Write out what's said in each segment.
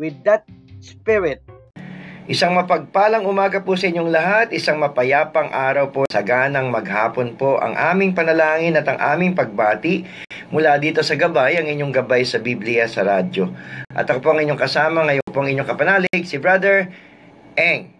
with that spirit. Isang mapagpalang umaga po sa inyong lahat, isang mapayapang araw po, saganang maghapon po ang aming panalangin at ang aming pagbati mula dito sa gabay, ang inyong gabay sa Biblia sa radyo. At ako po ang inyong kasama, ngayon po ang inyong kapanalig, si Brother Eng.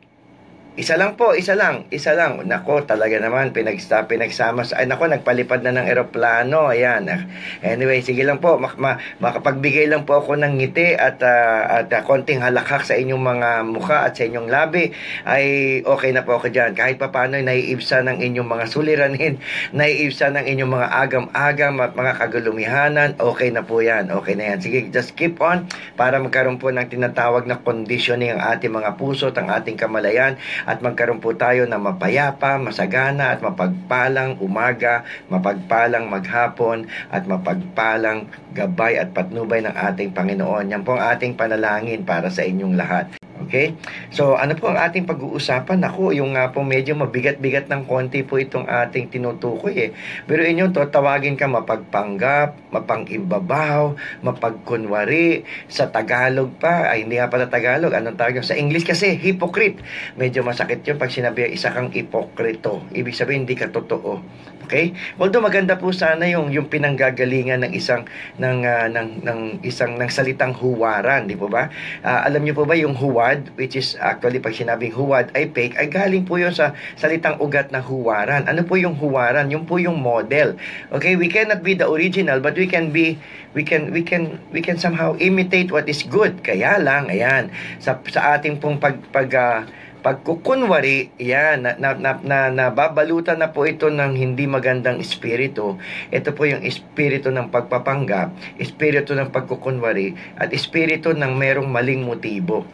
Isa lang po, isa lang, isa lang. Nako, talaga naman, pinagsta, pinagsama sa, ay nako, nagpalipad na ng eroplano, ayan. Anyway, sige lang po, mak, ma, makapagbigay lang po ako ng ngiti at, uh, at uh, konting halakhak sa inyong mga mukha at sa inyong labi, ay okay na po ako dyan. Kahit pa paano, naiibsa ng inyong mga suliranin, naiibsa ng inyong mga agam-agam at mga kagulumihanan, okay na po yan, okay na yan. Sige, just keep on para magkaroon po ng tinatawag na conditioning ang ating mga puso at ang ating kamalayan at magkaroon po tayo ng mapayapa, masagana at mapagpalang umaga, mapagpalang maghapon at mapagpalang gabay at patnubay ng ating Panginoon. Yan po ang ating panalangin para sa inyong lahat. Okay? So, ano po ang ating pag-uusapan? Ako, yung nga po medyo mabigat-bigat ng konti po itong ating tinutukoy eh. Pero inyo to, tawagin ka mapagpanggap, mapangimbabaw, mapagkunwari. Sa Tagalog pa, ay hindi nga pala Tagalog, anong tawag Sa English kasi, hypocrite. Medyo masakit yun pag sinabi isa kang ipokrito. Ibig sabihin, hindi ka totoo. Okay? Although maganda po sana yung yung pinanggagalingan ng isang ng uh, ng ng isang ng salitang huwaran, di po ba? Uh, alam niyo po ba yung huwad which is actually pag sinabing huwad ay fake ay galing po yun sa salitang ugat na huwaran. Ano po yung huwaran? Yung po yung model. Okay, we cannot be the original but we can be we can we can we can somehow imitate what is good. Kaya lang ayan sa sa ating pong pag pag uh, pagkukunwari, yan, na, na, na, na, nababalutan na po ito ng hindi magandang espiritu. Ito po yung espiritu ng pagpapanggap, espiritu ng pagkukunwari, at espiritu ng merong maling motibo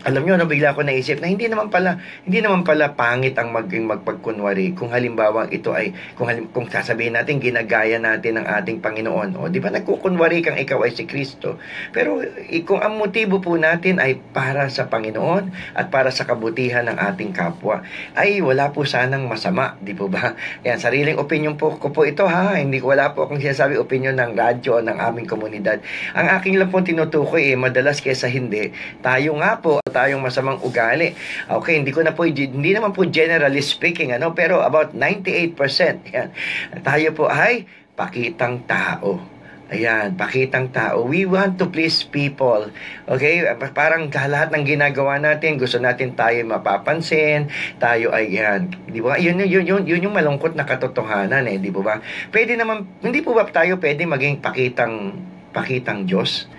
alam nyo, no, bigla ko naisip na hindi naman pala, hindi naman pala pangit ang maging magpagkunwari kung halimbawa ito ay, kung, halim, kung sasabihin natin, ginagaya natin ng ating Panginoon. O, di ba, nagkukunwari kang ikaw ay si Kristo. Pero, kung ang motibo po natin ay para sa Panginoon at para sa kabutihan ng ating kapwa, ay wala po sanang masama, di po ba? Yan, sariling opinion po ko po ito ha, hindi ko wala po akong sinasabi opinion ng radyo o ng aming komunidad. Ang aking lang po tinutukoy eh, madalas kesa hindi, tayo nga po tayong masamang ugali. Okay, hindi ko na po, hindi naman po generally speaking, ano, pero about 98%, yan, tayo po ay pakitang tao. Ayan, pakitang tao. We want to please people. Okay? Parang lahat ng ginagawa natin, gusto natin tayo mapapansin, tayo ay yan. Di ba? Yun, yun, yun, yun yung malungkot na katotohanan eh, di ba? Pwede naman, hindi po ba tayo pwede maging pakitang, pakitang Diyos?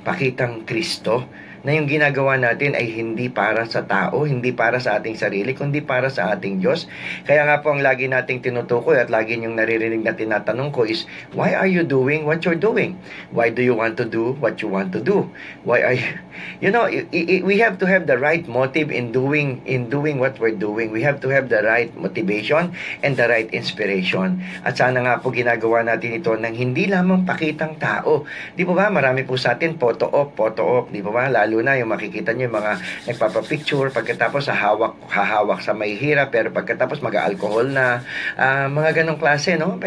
Pakitang Kristo? Na yung ginagawa natin ay hindi para sa tao, hindi para sa ating sarili, kundi para sa ating Diyos. Kaya nga po ang lagi nating tinutukoy at lagi yung naririnig na tinatanong ko is, why are you doing what you're doing? Why do you want to do what you want to do? Why are you, you know, we have to have the right motive in doing in doing what we're doing. We have to have the right motivation and the right inspiration. At sana nga po ginagawa natin ito ng hindi lamang pakitang tao. Di ba ba? Marami po sa atin photo op, photo op, di ba ba? Lalo lalo na yung makikita nyo yung mga nagpapapicture. Pagkatapos hahawak, hahawak sa may hirap pero pagkatapos mag-alcohol na. Uh, mga ganong klase no?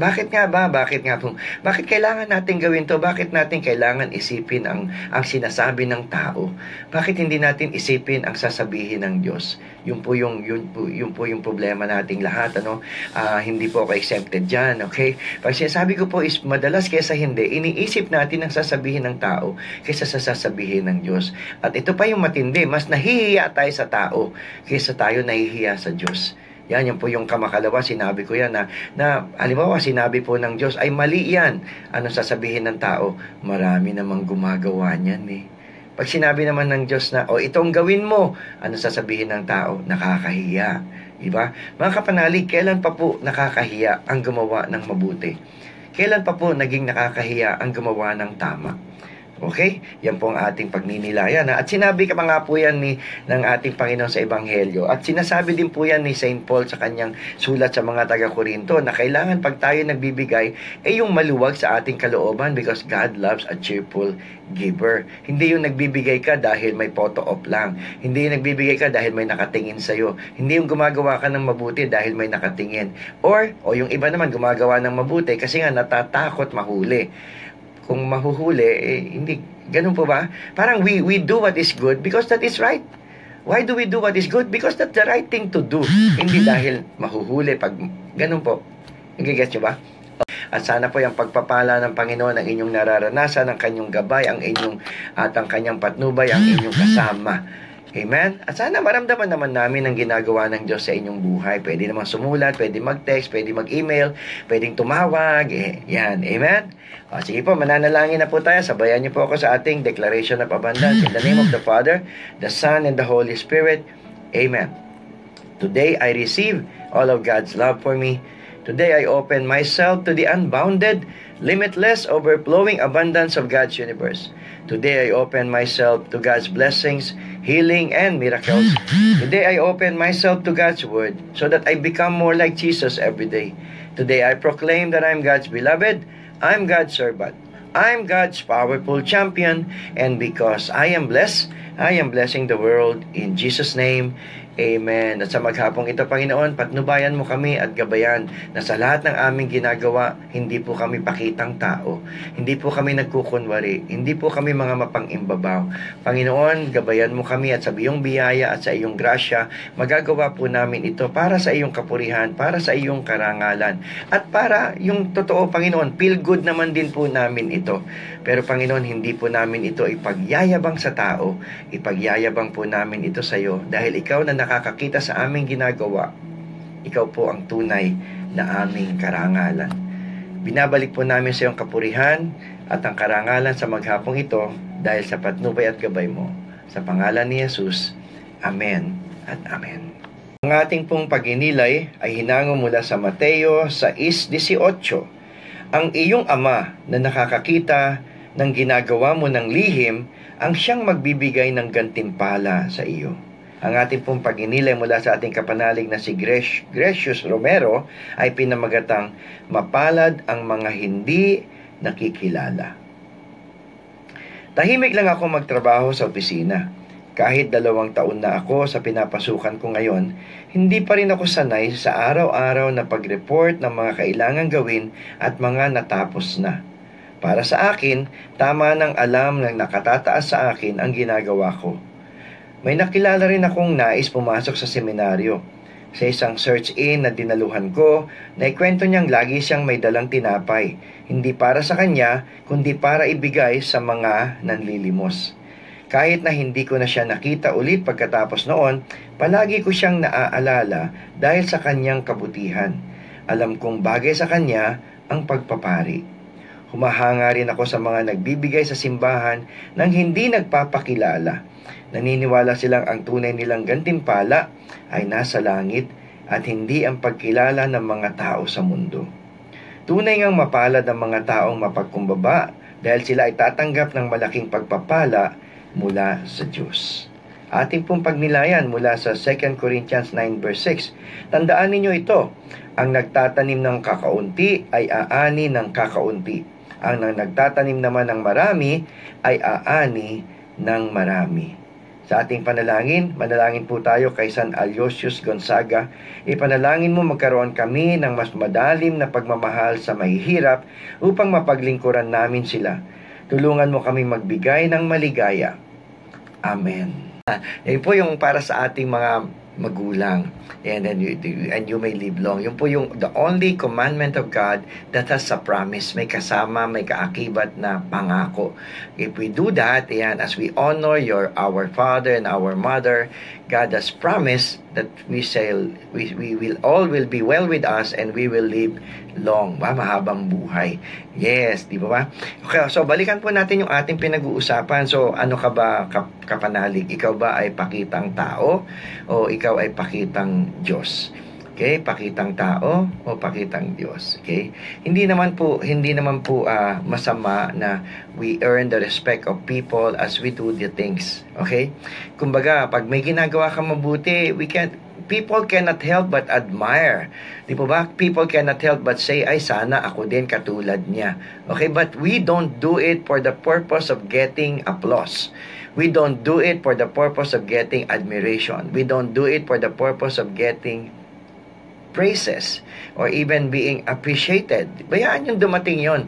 Bakit nga ba? Bakit nga po bakit kailangan natin gawin to? Bakit natin kailangan isipin ang ang sinasabi ng tao? Bakit hindi natin isipin ang sasabihin ng Diyos? Yun po yung yun po, yun po yung problema nating lahat ano? Uh, hindi po ako exempted diyan okay? Pag sinasabi ko po is madalas kaysa hindi iniisip natin ang sasabihin ng tao kaysa sa sasabihin ng Diyos Diyos. At ito pa yung matindi, mas nahihiya tayo sa tao kaysa tayo nahihiya sa Diyos. Yan, yan po yung kamakalawa, sinabi ko yan na, na halimbawa, sinabi po ng Diyos, ay mali yan. Ano sasabihin ng tao? Marami namang gumagawa niyan eh. Pag sinabi naman ng Diyos na, o itong gawin mo, ano sasabihin ng tao? Nakakahiya. Diba? Mga kapanalig, kailan pa po nakakahiya ang gumawa ng mabuti? Kailan pa po naging nakakahiya ang gumawa ng tama? Okay? Yan po ang ating pagninilayan. At sinabi ka nga po yan ni, ng ating Panginoon sa Ebanghelyo. At sinasabi din po yan ni St. Paul sa kanyang sulat sa mga taga-Korinto na kailangan pag tayo nagbibigay, eh yung maluwag sa ating kalooban because God loves a cheerful giver. Hindi yung nagbibigay ka dahil may photo op lang. Hindi yung nagbibigay ka dahil may nakatingin sa'yo. Hindi yung gumagawa ka ng mabuti dahil may nakatingin. Or, o yung iba naman gumagawa ng mabuti kasi nga natatakot mahuli kung mahuhuli, eh, hindi, ganun po ba? Parang we, we do what is good because that is right. Why do we do what is good? Because that's the right thing to do. Hindi dahil mahuhuli pag, ganun po. Nagigets nyo ba? At sana po yung pagpapala ng Panginoon ang inyong nararanasan, ang kanyang gabay, ang inyong, at ang kanyang patnubay, ang inyong kasama. Amen? At sana maramdaman naman namin ang ginagawa ng Diyos sa inyong buhay. Pwede naman sumulat, pwede mag-text, pwede mag-email, pwedeng tumawag. Eh, yan. Amen? O, sige po, mananalangin na po tayo. Sabayan niyo po ako sa ating Declaration of Abundance. In the name of the Father, the Son, and the Holy Spirit. Amen. Today, I receive all of God's love for me. Today, I open myself to the unbounded, limitless, overflowing abundance of God's universe. Today, I open myself to God's blessings, healing, and miracles. Today, I open myself to God's Word so that I become more like Jesus every day. Today, I proclaim that I'm God's beloved, I'm God's servant. I'm God's powerful champion, and because I am blessed, I am blessing the world in Jesus' name. Amen. At sa maghapong ito, Panginoon, patnubayan mo kami at gabayan na sa lahat ng aming ginagawa, hindi po kami pakitang tao. Hindi po kami nagkukunwari. Hindi po kami mga mapangimbabaw. Panginoon, gabayan mo kami at sa iyong biyaya at sa iyong grasya, magagawa po namin ito para sa iyong kapurihan, para sa iyong karangalan. At para yung totoo, Panginoon, feel good naman din po namin ito. Pero Panginoon, hindi po namin ito ipagyayabang sa tao. Ipagyayabang po namin ito sa iyo dahil ikaw na nakakakita sa aming ginagawa, ikaw po ang tunay na aming karangalan. Binabalik po namin sa iyong kapurihan at ang karangalan sa maghapong ito dahil sa patnubay at gabay mo. Sa pangalan ni Jesus, Amen at Amen. Ang ating pong paginilay ay hinango mula sa Mateo 6.18. Ang iyong ama na nakakakita ng ginagawa mo ng lihim ang siyang magbibigay ng gantimpala sa iyo. Ang ating pong paginilay mula sa ating kapanalig na si Gres- Gracious Romero ay pinamagatang mapalad ang mga hindi nakikilala. Tahimik lang ako magtrabaho sa opisina. Kahit dalawang taon na ako sa pinapasukan ko ngayon, hindi pa rin ako sanay sa araw-araw na pag-report ng mga kailangan gawin at mga natapos na. Para sa akin, tama ng alam ng nakatataas sa akin ang ginagawa ko. May nakilala rin akong nais pumasok sa seminaryo. Sa isang search-in na dinaluhan ko, naikwento niyang lagi siyang may dalang tinapay, hindi para sa kanya, kundi para ibigay sa mga nanlilimos. Kahit na hindi ko na siya nakita ulit pagkatapos noon, palagi ko siyang naaalala dahil sa kanyang kabutihan. Alam kong bagay sa kanya ang pagpapari. Humahanga rin ako sa mga nagbibigay sa simbahan nang hindi nagpapakilala Naniniwala silang ang tunay nilang gantimpala ay nasa langit at hindi ang pagkilala ng mga tao sa mundo. Tunay ngang mapalad ang mga taong mapagkumbaba dahil sila ay tatanggap ng malaking pagpapala mula sa Diyos. Ating pong pagnilayan mula sa 2 Corinthians 9 verse 6. Tandaan ninyo ito, ang nagtatanim ng kakaunti ay aani ng kakaunti. Ang nagtatanim naman ng marami ay aani ng marami. Sa ating panalangin, manalangin po tayo kay San Aloysius Gonzaga. Ipanalangin mo magkaroon kami ng mas madalim na pagmamahal sa mahihirap upang mapaglingkuran namin sila. Tulungan mo kami magbigay ng maligaya. Amen. Yan po yung para sa ating mga magulang and then you, and you may live long. Yun po yung the only commandment of God that has a promise. May kasama, may kaakibat na pangako. If we do that, yan, as we honor your our father and our mother, God has promised that we shall we, we will all will be well with us and we will live long, ba? mahabang buhay. Yes, di ba ba? Okay, so balikan po natin yung ating pinag-uusapan. So, ano ka ba kap- kapanalig? Ikaw ba ay pakitang tao o ikaw ay pakitang Diyos? Okay? Pakitang tao o pakitang Diyos. Okay? Hindi naman po hindi naman po uh, masama na we earn the respect of people as we do the things. Okay? Kumbaga, pag may ginagawa kang mabuti, we can people cannot help but admire. Di po ba? People cannot help but say, ay sana ako din katulad niya. Okay? But we don't do it for the purpose of getting applause. We don't do it for the purpose of getting admiration. We don't do it for the purpose of getting praises or even being appreciated. Bayaan yung dumating yon.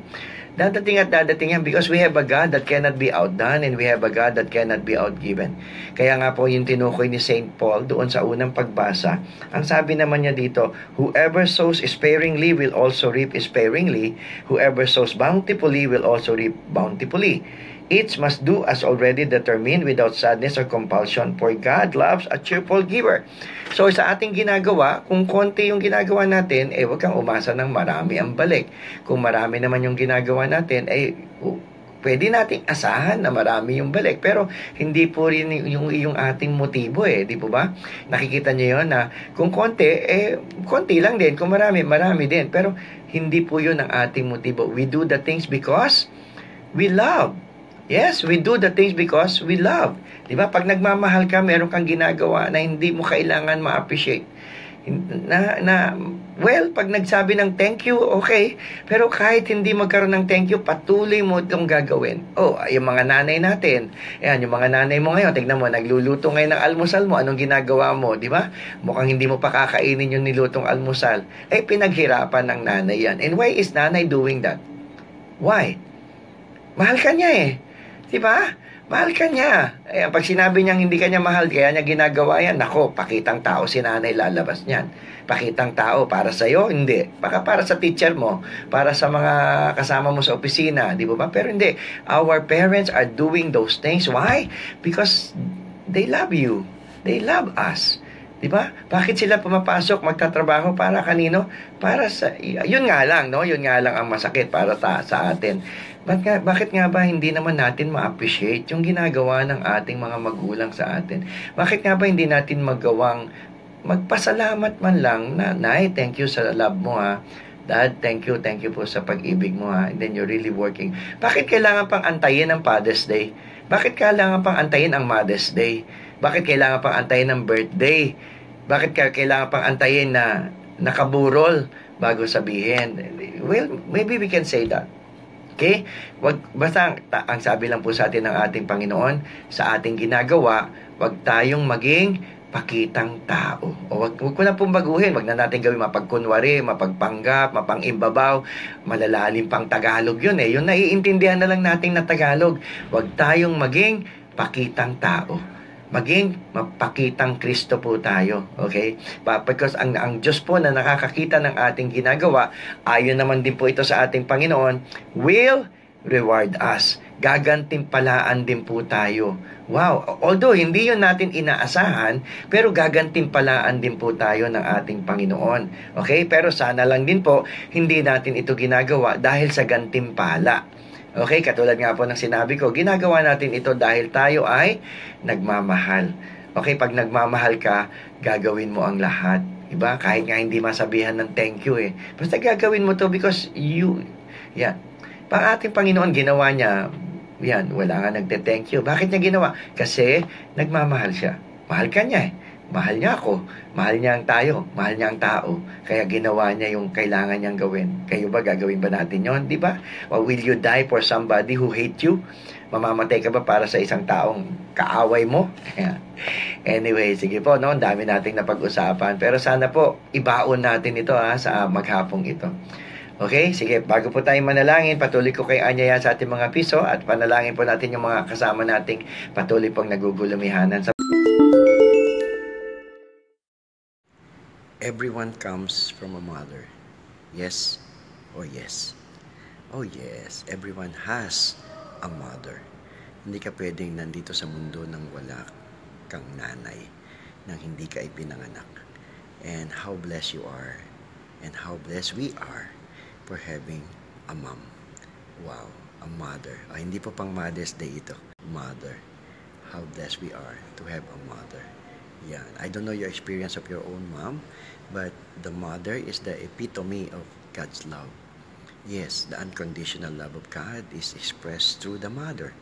Dadating at dadating yan because we have a God that cannot be outdone and we have a God that cannot be outgiven. Kaya nga po yung tinukoy ni St. Paul doon sa unang pagbasa, ang sabi naman niya dito, Whoever sows sparingly will also reap sparingly. Whoever sows bountifully will also reap bountifully. Each must do as already determined without sadness or compulsion, for God loves a cheerful giver. So sa ating ginagawa, kung konti yung ginagawa natin, eh wag kang umasa ng marami ang balik. Kung marami naman yung ginagawa natin, eh pwede nating asahan na marami yung balik. Pero hindi po rin yung, yung ating motibo eh, di po ba? Nakikita niyo yon na kung konti, eh konti lang din. Kung marami, marami din. Pero hindi po yun ang ating motibo. We do the things because we love. Yes, we do the things because we love. 'Di ba? Pag nagmamahal ka, meron kang ginagawa na hindi mo kailangan ma-appreciate. Na, na, well, pag nagsabi ng thank you, okay. Pero kahit hindi magkaroon ng thank you, patuloy mo itong gagawin. Oh, yung mga nanay natin. Ayan, yung mga nanay mo ngayon, tignan mo, nagluluto ngayon ng almusal mo. Anong ginagawa mo, di ba? Mukhang hindi mo pa kakainin yung nilutong almusal. Eh, pinaghirapan ng nanay yan. And why is nanay doing that? Why? Mahal ka niya eh. Di ba? Mahal ka niya. Eh, pag sinabi niyang hindi ka niya mahal, kaya niya ginagawa yan, nako, pakitang tao si nanay lalabas niyan. Pakitang tao para sa iyo, hindi. Baka para sa teacher mo, para sa mga kasama mo sa opisina, di ba? Pero hindi. Our parents are doing those things. Why? Because they love you. They love us. Di ba? Bakit sila pumapasok, magtatrabaho para kanino? Para sa, yun nga lang, no? Yun nga lang ang masakit para ta, sa atin. Bakit nga, bakit nga ba hindi naman natin ma-appreciate yung ginagawa ng ating mga magulang sa atin? Bakit nga ba hindi natin magawang magpasalamat man lang na, Nay, thank you sa love mo ha. Dad, thank you, thank you po sa pag-ibig mo ha. And then you're really working. Bakit kailangan pang antayin ang Father's Day? Bakit kailangan pang antayin ang Mother's Day? Bakit kailangan pang antayin ang birthday? Bakit kailangan pang antayin na nakaburol bago sabihin? Well, maybe we can say that. Okay? Wag, basta ta, ang sabi lang po sa atin ng ating Panginoon, sa ating ginagawa, wag tayong maging pakitang tao. O wag, wag ko na pong baguhin. Wag na natin gawin mapagkunwari, mapagpanggap, mapangimbabaw, malalalim pang Tagalog yun eh. Yung naiintindihan na lang natin na Tagalog. Wag tayong maging pakitang tao maging mapakitang Kristo po tayo. Okay? Because ang, ang Diyos po na nakakakita ng ating ginagawa, ayon naman din po ito sa ating Panginoon, will reward us. Gagantimpalaan din po tayo. Wow! Although hindi yun natin inaasahan, pero gagantimpalaan din po tayo ng ating Panginoon. Okay? Pero sana lang din po, hindi natin ito ginagawa dahil sa gantimpala. Okay, katulad nga po ng sinabi ko, ginagawa natin ito dahil tayo ay nagmamahal. Okay, pag nagmamahal ka, gagawin mo ang lahat. Iba? Kahit nga hindi masabihan ng thank you eh. Basta gagawin mo to because you, yan. Pang ating Panginoon, ginawa niya, yan, wala nga nagte-thank you. Bakit niya ginawa? Kasi nagmamahal siya. Mahal ka niya eh mahal niya ako, mahal niya ang tayo, mahal niya ang tao. Kaya ginawa niya yung kailangan niyang gawin. Kayo ba, gagawin ba natin yon Di ba? Or will you die for somebody who hate you? Mamamatay ka ba para sa isang taong kaaway mo? anyway, sige po, no? Dami nating napag-usapan. Pero sana po, ibaon natin ito ha, sa maghapong ito. Okay, sige, bago po tayo manalangin, patuloy ko kay Anya sa ating mga piso at panalangin po natin yung mga kasama nating patuloy pong nagugulumihanan sa Everyone comes from a mother. Yes or yes? Oh yes, everyone has a mother. Hindi ka pwedeng nandito sa mundo nang wala kang nanay, nang hindi ka ipinanganak. And how blessed you are, and how blessed we are for having a mom. Wow, a mother. Oh, hindi po pang Mother's Day ito. Mother. How blessed we are to have a mother. Yeah, I don't know your experience of your own mom, but the mother is the epitome of God's love. Yes, the unconditional love of God is expressed through the mother.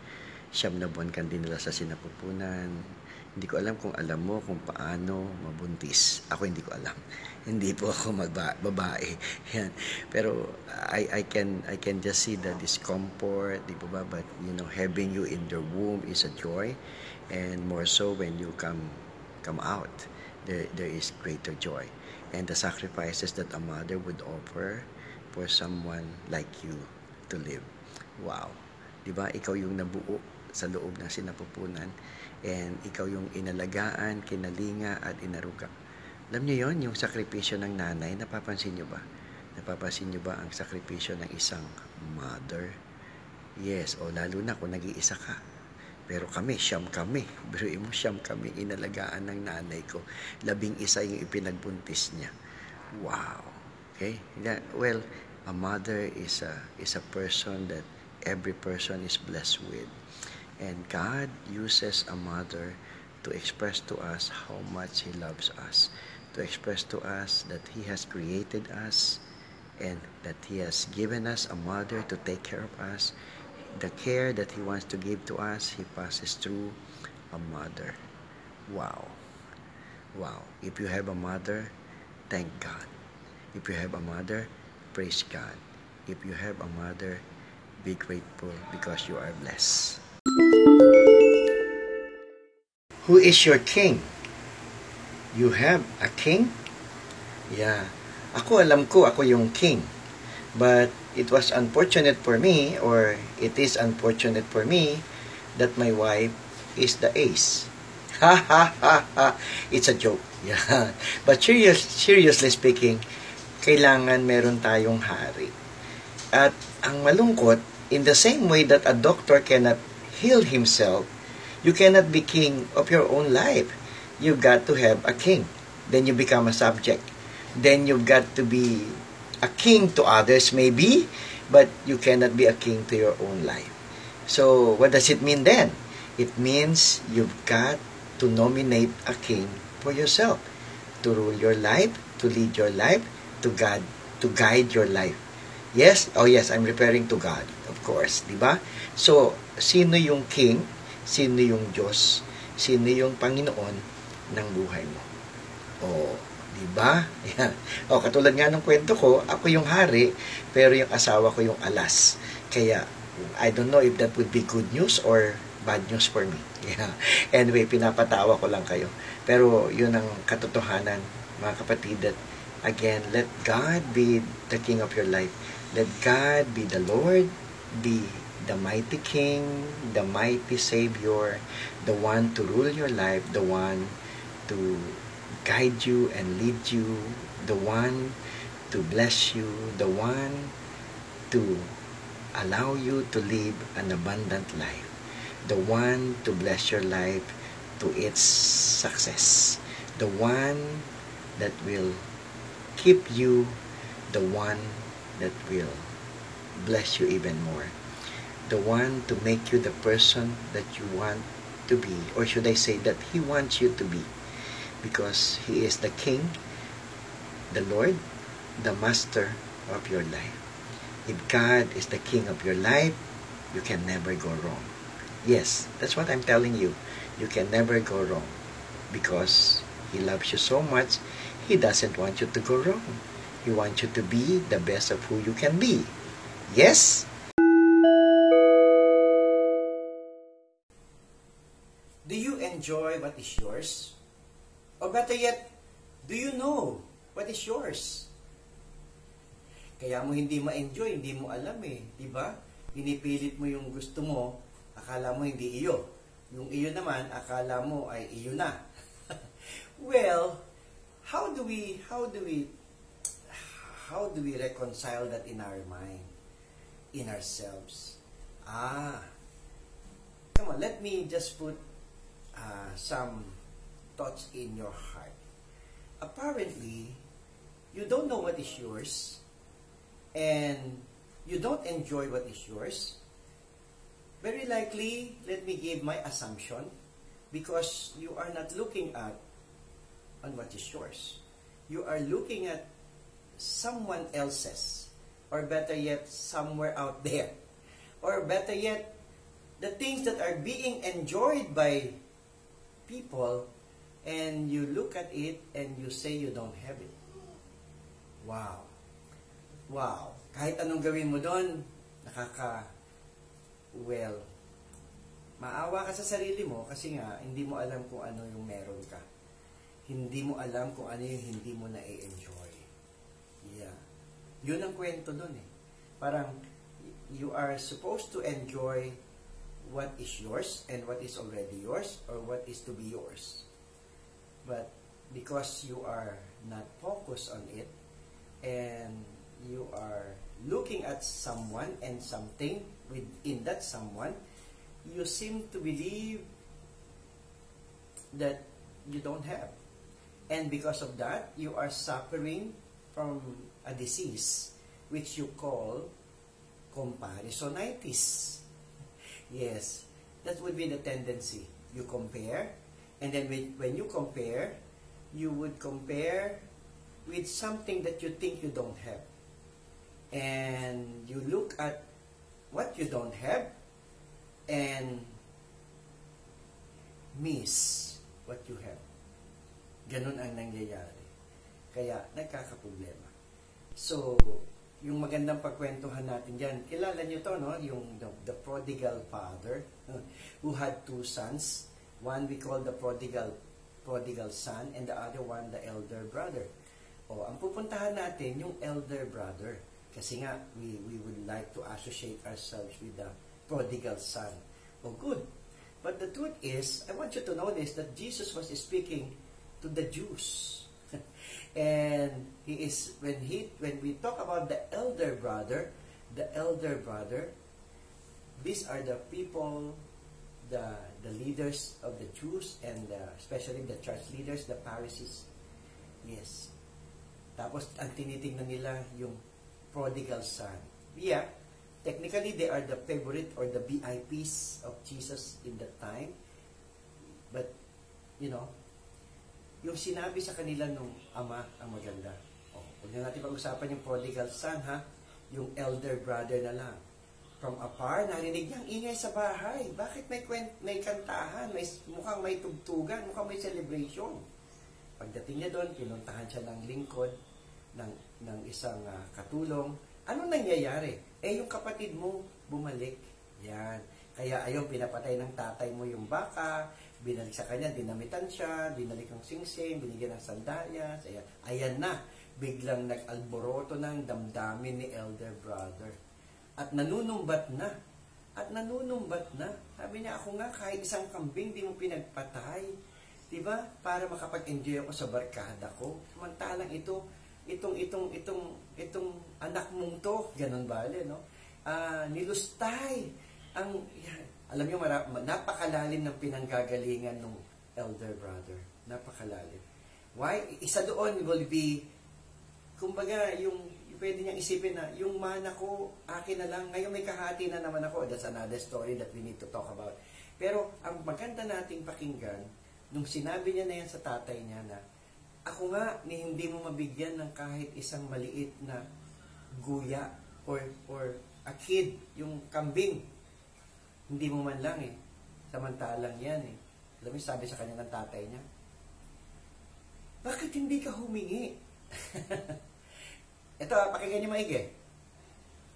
Siyam na buwan kan din nila sa sinapupunan. Hindi ko alam kung alam mo kung paano mabuntis. Ako hindi ko alam. Hindi po ako magba- babae. Yan. Pero I I can I can just see the discomfort, di ba? But you know, having you in the womb is a joy and more so when you come come out, there there is greater joy. And the sacrifices that a mother would offer for someone like you to live. Wow. 'Di ba? Ikaw yung nabuo sa loob ng sinapupunan and ikaw yung inalagaan, kinalinga at inaruga. Alam niyo yon yung sakripisyo ng nanay, napapansin niyo ba? Napapansin niyo ba ang sakripisyo ng isang mother? Yes, o lalo na kung nag-iisa ka. Pero kami, siyam kami. Biruin mo, siyam kami. Inalagaan ng nanay ko. Labing isa yung ipinagbuntis niya. Wow. Okay? That, well, a mother is a, is a person that every person is blessed with. And God uses a mother to express to us how much He loves us to express to us that He has created us and that He has given us a mother to take care of us. The care that He wants to give to us, He passes through a mother. Wow. Wow. If you have a mother, thank God. If you have a mother, praise God. If you have a mother, be grateful because you are blessed. Who is your king? You have a king? Yeah. Ako alam ko ako yung king. But it was unfortunate for me or it is unfortunate for me that my wife is the ace. Ha ha ha. It's a joke. Yeah. But serious, seriously speaking, kailangan meron tayong hari. At ang malungkot, in the same way that a doctor cannot heal himself, you cannot be king of your own life you got to have a king. Then you become a subject. Then you've got to be a king to others, maybe, but you cannot be a king to your own life. So, what does it mean then? It means you've got to nominate a king for yourself to rule your life, to lead your life, to God, to guide your life. Yes? Oh yes, I'm referring to God, of course, di ba? So, sino yung king? Sino yung Diyos? Sino yung Panginoon? ng buhay mo. O, di ba? Yan. O, katulad nga ng kwento ko, ako yung hari, pero yung asawa ko yung alas. Kaya, I don't know if that would be good news or bad news for me. Yeah. Anyway, pinapatawa ko lang kayo. Pero yun ang katotohanan, mga kapatid, that again, let God be the King of your life. Let God be the Lord, be the mighty King, the mighty Savior, the one to rule your life, the one to guide you and lead you, the one to bless you, the one to allow you to live an abundant life, the one to bless your life to its success, the one that will keep you, the one that will bless you even more, the one to make you the person that you want to be, or should I say that He wants you to be because He is the King, the Lord, the Master of your life. If God is the King of your life, you can never go wrong. Yes, that's what I'm telling you. You can never go wrong because He loves you so much, He doesn't want you to go wrong. He wants you to be the best of who you can be. Yes? Do you enjoy what is yours? Or better yet, do you know what is yours? Kaya mo hindi ma-enjoy, hindi mo alam eh, di ba? Pinipilit mo yung gusto mo, akala mo hindi iyo. Yung iyo naman, akala mo ay iyo na. well, how do we how do we how do we reconcile that in our mind, in ourselves? Ah, come on, let me just put uh, some thoughts in your heart. Apparently, you don't know what is yours and you don't enjoy what is yours. Very likely, let me give my assumption, because you are not looking at on what is yours. You are looking at someone else's, or better yet, somewhere out there. Or better yet, the things that are being enjoyed by people, and you look at it and you say you don't have it. Wow. Wow. Kahit anong gawin mo doon, nakaka, well, maawa ka sa sarili mo kasi nga, hindi mo alam kung ano yung meron ka. Hindi mo alam kung ano yung hindi mo na-enjoy. Yeah. Yun ang kwento doon eh. Parang, you are supposed to enjoy what is yours and what is already yours or what is to be yours. But because you are not focused on it and you are looking at someone and something within that someone, you seem to believe that you don't have. And because of that, you are suffering from a disease which you call comparisonitis. Yes, that would be the tendency. You compare, and then when, you compare, you would compare with something that you think you don't have. And you look at what you don't have and miss what you have. Ganun ang nangyayari. Kaya nagkakaproblema. So, yung magandang pagkwentuhan natin dyan, kilala nyo to, no? Yung the, the prodigal father who had two sons. One we call the prodigal prodigal son and the other one the elder brother. O, ang pupuntahan natin yung elder brother. Kasi nga, we, we would like to associate ourselves with the prodigal son. Oh, good. But the truth is, I want you to notice that Jesus was speaking to the Jews. and he is when he when we talk about the elder brother, the elder brother, these are the people, the the leaders of the Jews and the, especially the church leaders, the Pharisees. Yes. Tapos ang tinitingnan nila yung prodigal son. Yeah, technically they are the favorite or the VIPs of Jesus in that time. But, you know, yung sinabi sa kanila nung ama ang maganda. Oh, huwag na natin pag-usapan yung prodigal son, ha? Yung elder brother na lang. From afar, narinig niya ang ingay sa bahay. Bakit may, kwent, may kantahan, may, mukhang may tugtugan, mukhang may celebration. Pagdating niya doon, pinuntahan siya ng lingkod, ng, ng isang uh, katulong. Ano nangyayari? Eh, yung kapatid mo, bumalik. Yan. Kaya ayun, pinapatay ng tatay mo yung baka, binalik sa kanya, dinamitan siya, dinalik ng singsing, binigyan ng sandalyas, ayan. Ayan na, biglang nag-alboroto ng damdamin ni elder brother. At nanunumbat na. At nanunumbat na. Sabi niya, ako nga, kahit isang kambing, di mo pinagpatay. Diba? Para makapag-enjoy ako sa barkada ko. Samantalang ito, itong itong itong itong anak mong to, ganun ba, no? Uh, nilustay ang yan, alam niyo napakalalim ng pinanggagalingan ng elder brother. Napakalalim. Why? Isa doon will be kumbaga yung pwede niyang isipin na yung mana ko akin na lang ngayon may kahati na naman ako that's another story that we need to talk about pero ang maganda nating pakinggan nung sinabi niya na yan sa tatay niya na ako nga, ni hindi mo mabigyan ng kahit isang maliit na guya or, or a kid, yung kambing. Hindi mo man lang eh. Samantalang yan eh. Alam mo, sabi sa kanya ng tatay niya, bakit hindi ka humingi? Ito, pakinggan niyo maigi.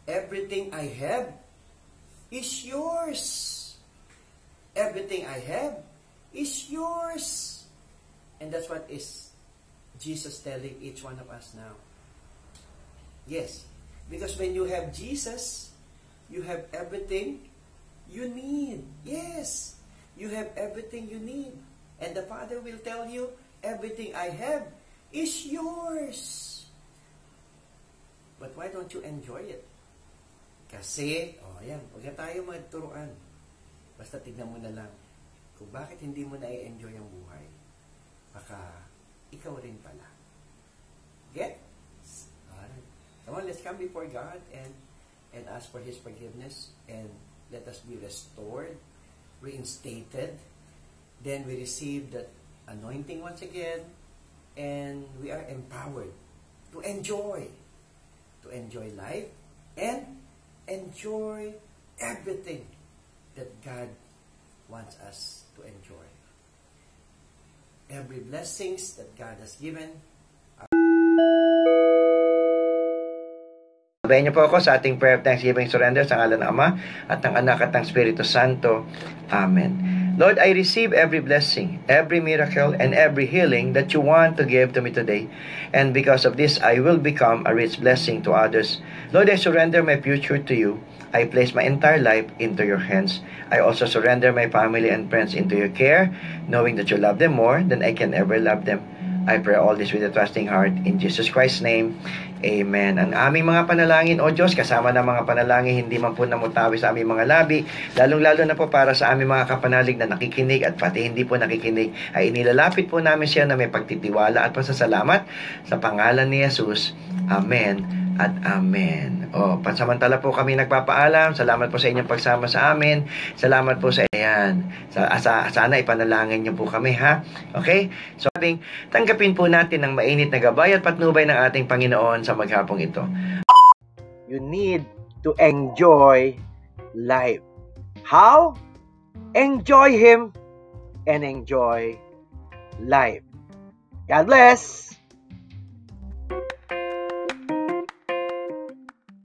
Everything I have is yours. Everything I have is yours. And that's what is Jesus telling each one of us now. Yes, because when you have Jesus, you have everything you need. Yes, you have everything you need. And the Father will tell you, everything I have is yours. But why don't you enjoy it? Kasi, oh ayan, huwag na tayo magturuan. Basta tignan mo na lang kung bakit hindi mo na i-enjoy ang buhay. Baka ikaw rin pala. Get? Alright. Come on, let's come before God and and ask for His forgiveness and let us be restored, reinstated. Then we receive that anointing once again and we are empowered to enjoy, to enjoy life and enjoy everything that God wants us to enjoy. Every blessings that God has given Sabayan niyo po ako sa ating prayer of thanksgiving surrender sa ngalan ng Ama at ng Anak at ng Espiritu Santo. Amen. Lord, I receive every blessing, every miracle, and every healing that you want to give to me today. And because of this, I will become a rich blessing to others. Lord, I surrender my future to you. I place my entire life into your hands. I also surrender my family and friends into your care, knowing that you love them more than I can ever love them. I pray all this with a trusting heart. In Jesus Christ's name, Amen. Ang aming mga panalangin, O Diyos, kasama ng mga panalangin, hindi man po namutawi sa aming mga labi, lalong-lalo na po para sa aming mga kapanalig na nakikinig at pati hindi po nakikinig, ay inilalapit po namin siya na may pagtitiwala at pasasalamat sa pangalan ni Jesus. Amen at Amen. O, pansamantala po kami nagpapaalam. Salamat po sa inyong pagsama sa amin. Salamat po sa iyan. Sa, sa, sana ipanalangin niyo po kami, ha? Okay? So, ating, tanggapin po natin ang mainit na gabay at patnubay ng ating Panginoon sa maghapong ito. You need to enjoy life. How? Enjoy Him and enjoy life. God bless!